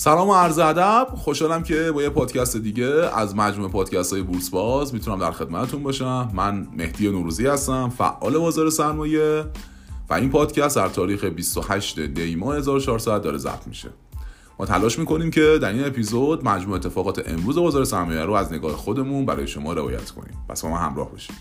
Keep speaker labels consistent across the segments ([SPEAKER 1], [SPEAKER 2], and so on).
[SPEAKER 1] سلام و عرض ادب. خوشحالم که با یه پادکست دیگه از مجموعه پادکست های بورس باز می‌تونم در خدمتتون باشم. من مهدی نوروزی هستم فعال بازار سرمایه و این پادکست در تاریخ 28 دی ماه 1400 داره ضبط میشه. ما تلاش می‌کنیم که در این اپیزود مجموع اتفاقات امروز بازار سرمایه رو از نگاه خودمون برای شما روایت کنیم. پس با ما همراه باشید.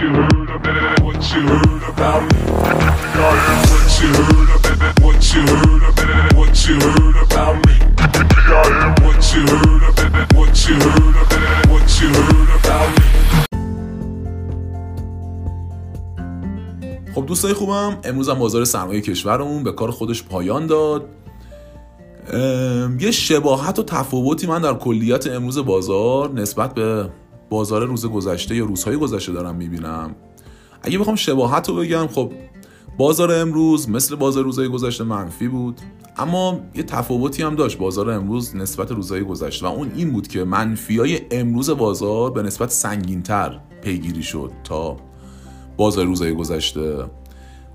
[SPEAKER 1] خب دوستای خوبم امروز هم بازار سرمایه کشورمون به کار خودش پایان داد. یه شباهت و تفاوتی من در کلیت امروز بازار نسبت به بازار روز گذشته یا روزهای گذشته دارم می‌بینم. اگه بخوام شباهت رو بگم خب بازار امروز مثل بازار روزهای گذشته منفی بود اما یه تفاوتی هم داشت. بازار امروز نسبت روزهای گذشته و اون این بود که منفی های امروز بازار به نسبت سنگینتر پیگیری شد تا بازار روزهای گذشته.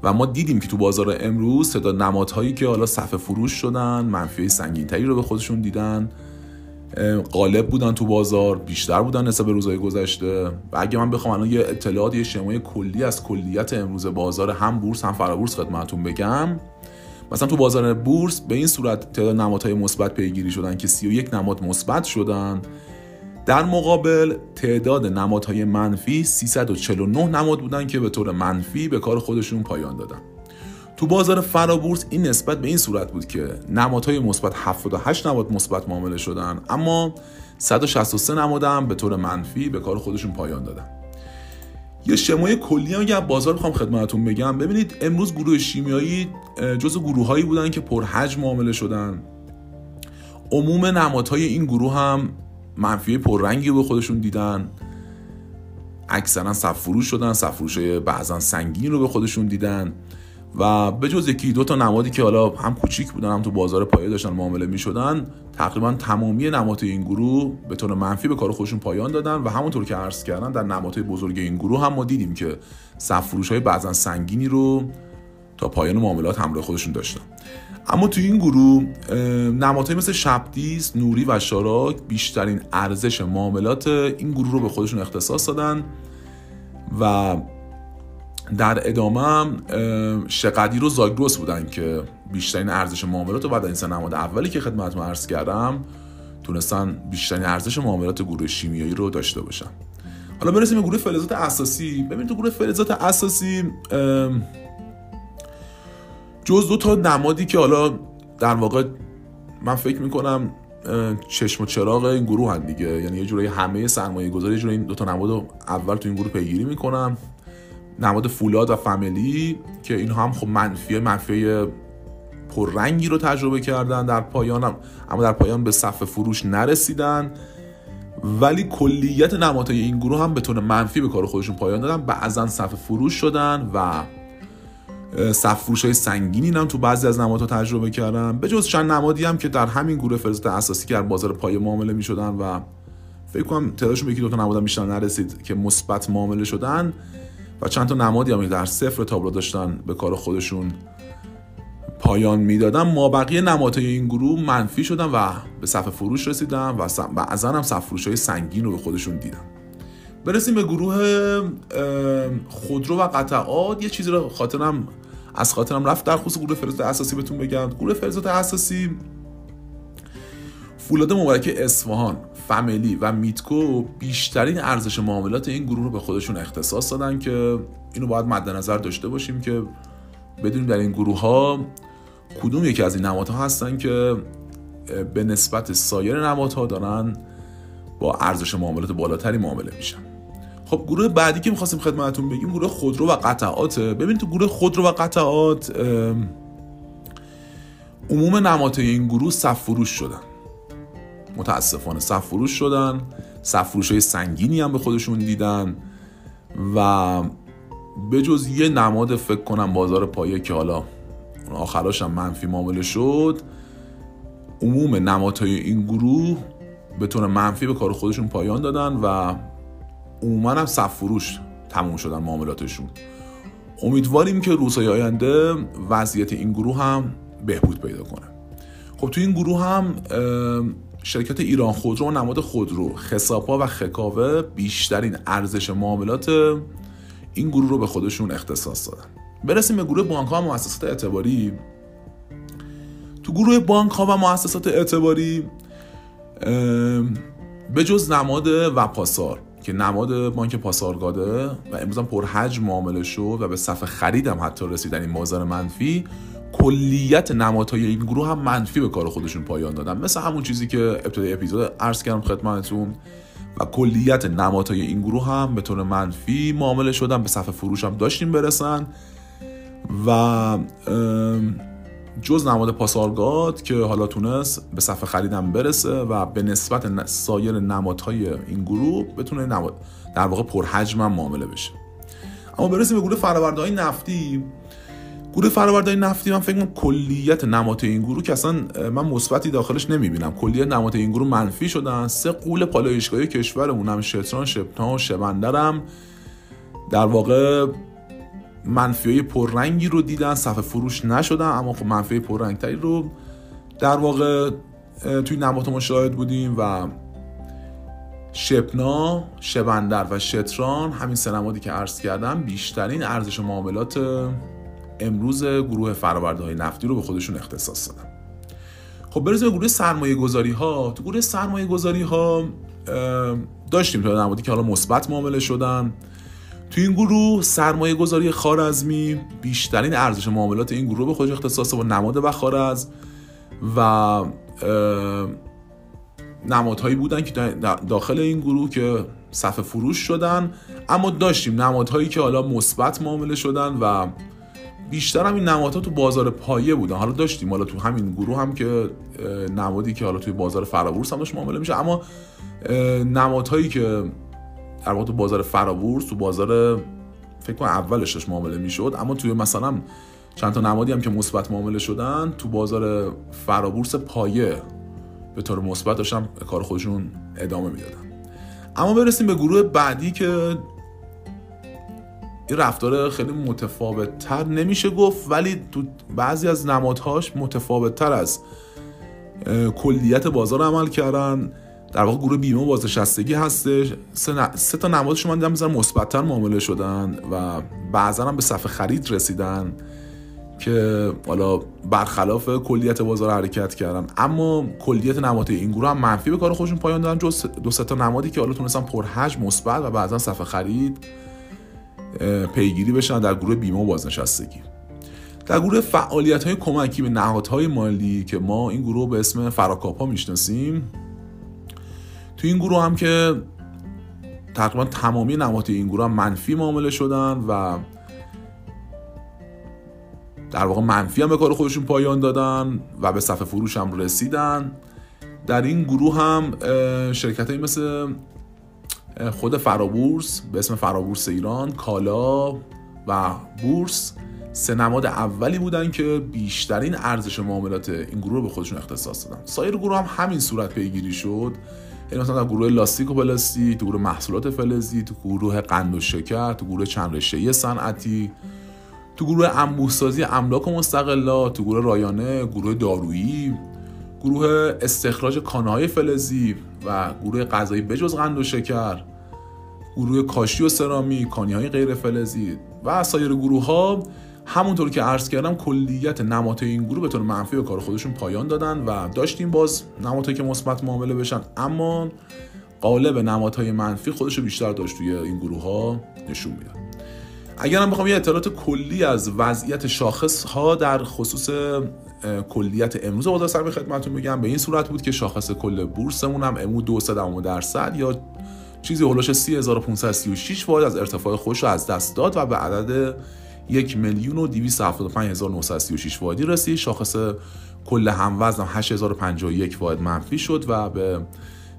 [SPEAKER 1] و ما دیدیم که تو بازار امروز تعداد نمادهایی که حالا صفحه فروش شدن منفی سنگینتری رو به خودشون دیدن. غالب بودن تو بازار بیشتر بودن نسبت به روزهای گذشته. و اگه من بخوام الان یه اطلاعات یه شمای کلی از کلیت امروز بازار هم بورس هم فرابورس خدمتتون بگم. مثلا تو بازار بورس به این صورت تعداد نمادهای مثبت پیگیری شدن که 31 نماد مثبت شدن. در مقابل تعداد نمادهای منفی 349 نماد بودن که به طور منفی به کار خودشون پایان دادن. تو بازار فرابورس این نسبت به این صورت بود که نمادهای مثبت 78 نماد مثبت معامله شدن اما 163 نماد هم به طور منفی به کار خودشون پایان دادن. یه شمای کلی هم اگه بازار بخوام خدمتتون بگم ببینید امروز گروه شیمیایی جزو گروههایی بودن که پرحجم معامله شدن. عموم نمادهای این گروه هم منفی پررنگی به خودشون دیدن. اکثرا صف فروش شدن صف فروش بعضا سنگین رو به خودشون دیدن. و به جز یکی دو تا نمادی که حالا هم کوچیک بودن هم تو بازار پایه داشتن معامله می شدن تقریبا تمامی نمادهای این گروه به طور منفی به کار خودشون پایان دادن و همونطور که عرض کردن در نمادهای بزرگ این گروه هم ما دیدیم که صف فروش های بعضا سنگینی رو تا پایان معاملات همراه خودشون داشتن. اما توی این گروه نمادهای مثل شبدیز، نوری و شاراک بیشترین ارزش معاملات این گروه رو به خودشون اختصاص دادن و در ادامه هم شقدیر و زاگروس بودن که بیشترین ارزش معاملات رو بعد این سه نماد اولی که خدمتتون عرض کردم تونستن بیشترین ارزش معاملات گروه شیمیایی رو داشته باشن. حالا برسیم به گروه فلزات اساسی. ببینید تو گروه فلزات اساسی جز دو تا نمادی که حالا در واقع من فکر می‌کنم چشم و چراغ این گروه هم دیگه. یعنی یه جورایی همه سرمایه گذاری یه جورایی دو تا نماد رو اول تو این گروه پیگیری می‌کنم نماد فولاد و فامیلی که این هم خب منفی منفی پررنگی رو تجربه کردن در پایان هم اما در پایان به صف فروش نرسیدن. ولی کلیت نمادهای این گروه هم به طور منفی به کار خودشون پایان دادن. بعضا صف فروش شدن و صف های سنگینی هم تو بعضی از نمادها تجربه کردم به جز چند نمادی هم که در همین گروه فرزت اساسی که در بازار پایه معامله می شدن و فکر کنم تعدادشون به یکی دو تا نماد بیشتر نرسید که مثبت معامله شدن. و چند تا نمادی هم در صفر تابلو داشتن به کار خودشون پایان می‌دادن. ما بقیه نمادهای این گروه منفی شدن و به صف فروش رسیدن و بعضا هم صف فروش های سنگین رو به خودشون دیدن. برسیم به گروه خودرو و قطعات. یه چیزی رو خاطرم از خاطرم رفت در خصوص گروه فلزات اساسی بهتون بگم. گروه فلزات اساسی فولاد مبارک اصفهان. فامیلی و میتکو بیشترین ارزش معاملات این گروه رو به خودشون اختصاص دادن که اینو باید مد نظر داشته باشیم که بدونیم در این گروه ها کدوم یکی از این نمادها هستن که به نسبت سایر نمادها دارن با ارزش معاملات بالاتری معامله میشن. خب گروه بعدی که می‌خواستیم خدمتتون بگیم گروه خودرو و قطعات ببینید تو گروه خودرو و قطعات عموم نمادهای این گروه صف فروش شدن. متاسفانه صف فروش شدن. صف فروش های سنگینی هم به خودشون دیدن. و به جز یه نماد فکر کنم بازار پایه که حالا آخراش هم منفی معامله شد عموم نمادهای این گروه به طور منفی به کار خودشون پایان دادن و عموما هم صف فروش تموم شدن معاملاتشون. امیدواریم که روزهای آینده وضعیت این گروه هم بهبود پیدا کنه. خب تو این گروه هم شرکت ایران خودرو و نماد خودرو. خساپا و خکاوه بیشترین ارزش معاملات این گروه رو به خودشون اختصاص دادن. برسیم به گروه بانک ها و مؤسسات اعتباری. تو گروه بانک ها و مؤسسات اعتباری به جز نماد وپاسار که نماد بانک پاسارگاده و امروز هم پرحجم معامله شد و به صفحه خریدم حتی رسیدن این بازار منفی کلیت نمادهای این گروه هم منفی به کار خودشون پایان دادن. مثل همون چیزی که ابتدای اپیزود عرض کردم خدمتتون. و کلیت نمادهای این گروه هم به طور منفی معامله شدن به صفحه فروش هم داشتیم برسن. و جز نماد پاسارگاد که حالا تونست به صفحه خریدم برسه و به نسبت سایر نمادهای این گروه بتونه نماد در واقع پرحجم معامله بشه. اما برسیم به گروه فرآوردهای نفتی. گروه فرآوردهای نفتی من فکر کلیت نمات این گروه که اصلا من مثبتی داخلش نمی‌بینم. کلیت نمات این گروه منفی شدن. سه قول پالایشگاهی کشورمون هم شتران شپتان و شبندرم. در واقع منفی های پررنگی رو دیدن صفحه فروش نشدن اما خب منفی پررنگتری رو در واقع توی نمات مشاهد بودیم و شپنا، شبندر و شتران همین سه نمادی که عرض کردم بیشترین ارزش معاملات امروز گروه فرآورده های نفتی رو به خودشون اختصاص دادن. خب برسیم به گروه سرمایه گذاری ها تو گروه سرمایه گذاری ها داشتیم تا نمادی که حالا مثبت معامله شدن. تو این گروه سرمایه گذاری خارزمی بیشترین ارزش معاملات این گروه به خودش اختصاص با نماد و خارز و نمادهایی بودن که داخل این گروه که صفحه فروش شدن. اما داشتیم نمادهایی که حالا مثبت معامله شدن و بیشتر هم این نمادها تو بازار پایه بودن. حالا داشتیم حالا تو همین گروه هم که نمادی که حالا توی بازار فرابورس هم داشت معامله میشه اما نمادهایی که در واقع تو بازار فرابورس تو بازار فکر کنم اولش داشت معامله می‌شد. اما توی مثلا چند تا نمادی هم که مثبت معامله شدن تو بازار فرابورس پایه به طور مثبت داشتن کار خودشون ادامه می‌دادن. اما برسیم به گروه بعدی که این رفتار خیلی متفاوت تر نمیشه گفت ولی تو بعضی از نمادهاش متفاوت تر از کلیت بازار عمل کردن. در واقع گروه بیمه و بازنشستگی هستش. سه, سه تا نمادش من دیدم مثلا مثبتتر معامله شدن و بعضا هم به صفحه خرید رسیدن که حالا برخلاف کلیت بازار حرکت کردن. اما کلیت نماد این گروه هم منفی به کار خودشون پایان دادن. جز دو سه تا نمادی که حالا تونستن پرحجم مثبت و بعضا صفحه خرید. پیگیری بشن در گروه بیمه و بازنشستگی. در گروه فعالیت های کمکی به نهادهای مالی که ما این گروه به اسم فراکاپا می‌شناسیم تو این گروه هم که تقریبا تمامی نمادهای این گروه منفی معامله شدن و در واقع منفی هم به کار خودشون پایان دادن و به صفحه فروش هم رسیدن. در این گروه هم شرکت های مثل خود فرابورس به اسم فرابورس ایران کالا و بورس سه نماد اولی بودن که بیشترین ارزش معاملات این گروه رو به خودشون اختصاص دادن. سایر گروه هم همین صورت پیگیری شد. یعنی مثلا در گروه لاستیک و پلاستیک تو گروه محصولات فلزی تو گروه قند و شکر تو گروه چند رشته صنعتی تو گروه انبوهسازی املاک و مستقلات تو گروه رایانه گروه دارویی. گروه استخراج کانهای فلزی و گروه غذایی بجز قند و شکر گروه کاشی و سرامی کانی های غیر فلزی و سایر گروه ها همونطور که عرض کردم کلیت نمات این گروه به طور منفی به کار خودشون پایان دادن و داشتیم باز نمادهایی که مثبت معامله بشن. اما قالب نمادهای منفی خودش بیشتر داشت توی این گروه ها نشون میدن اگر هم بخوام یه اطلاعات کلی از وضعیت شاخص ها در خصوص کلیت امروز بازار سرمایه خدمتتون بگم به این صورت بود که شاخص کل بورسمون هم امو 2 درصد یا چیزی هولوش 3536 فاید از ارتفاع خوش رو از دست داد و به عدد یک میلیون و 275936 فایدی رسید. شاخص کل هموزن 8051 واحد منفی شد و به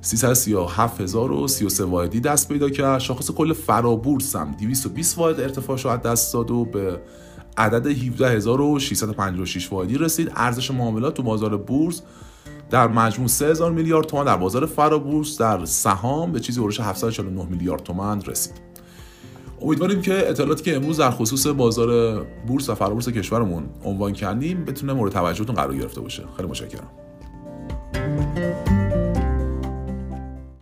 [SPEAKER 1] 337033 واحدی دست پیدا کرد. شاخص کل فرابورس هم 220 واحد ارتفاع شد دست داد و به عدد 17656 واحدی رسید. ارزش معاملات تو بازار بورس در مجموع 3000 میلیارد تومان در بازار فرابورس در سهام به چیزی اورش 749 میلیارد تومان رسید. امیدواریم که اطلاعاتی که امروز در خصوص بازار بورس و فرابورس کشورمون عنوان کردیم بتونه مورد توجهتون قرار گرفته باشه. خیلی متشکرم.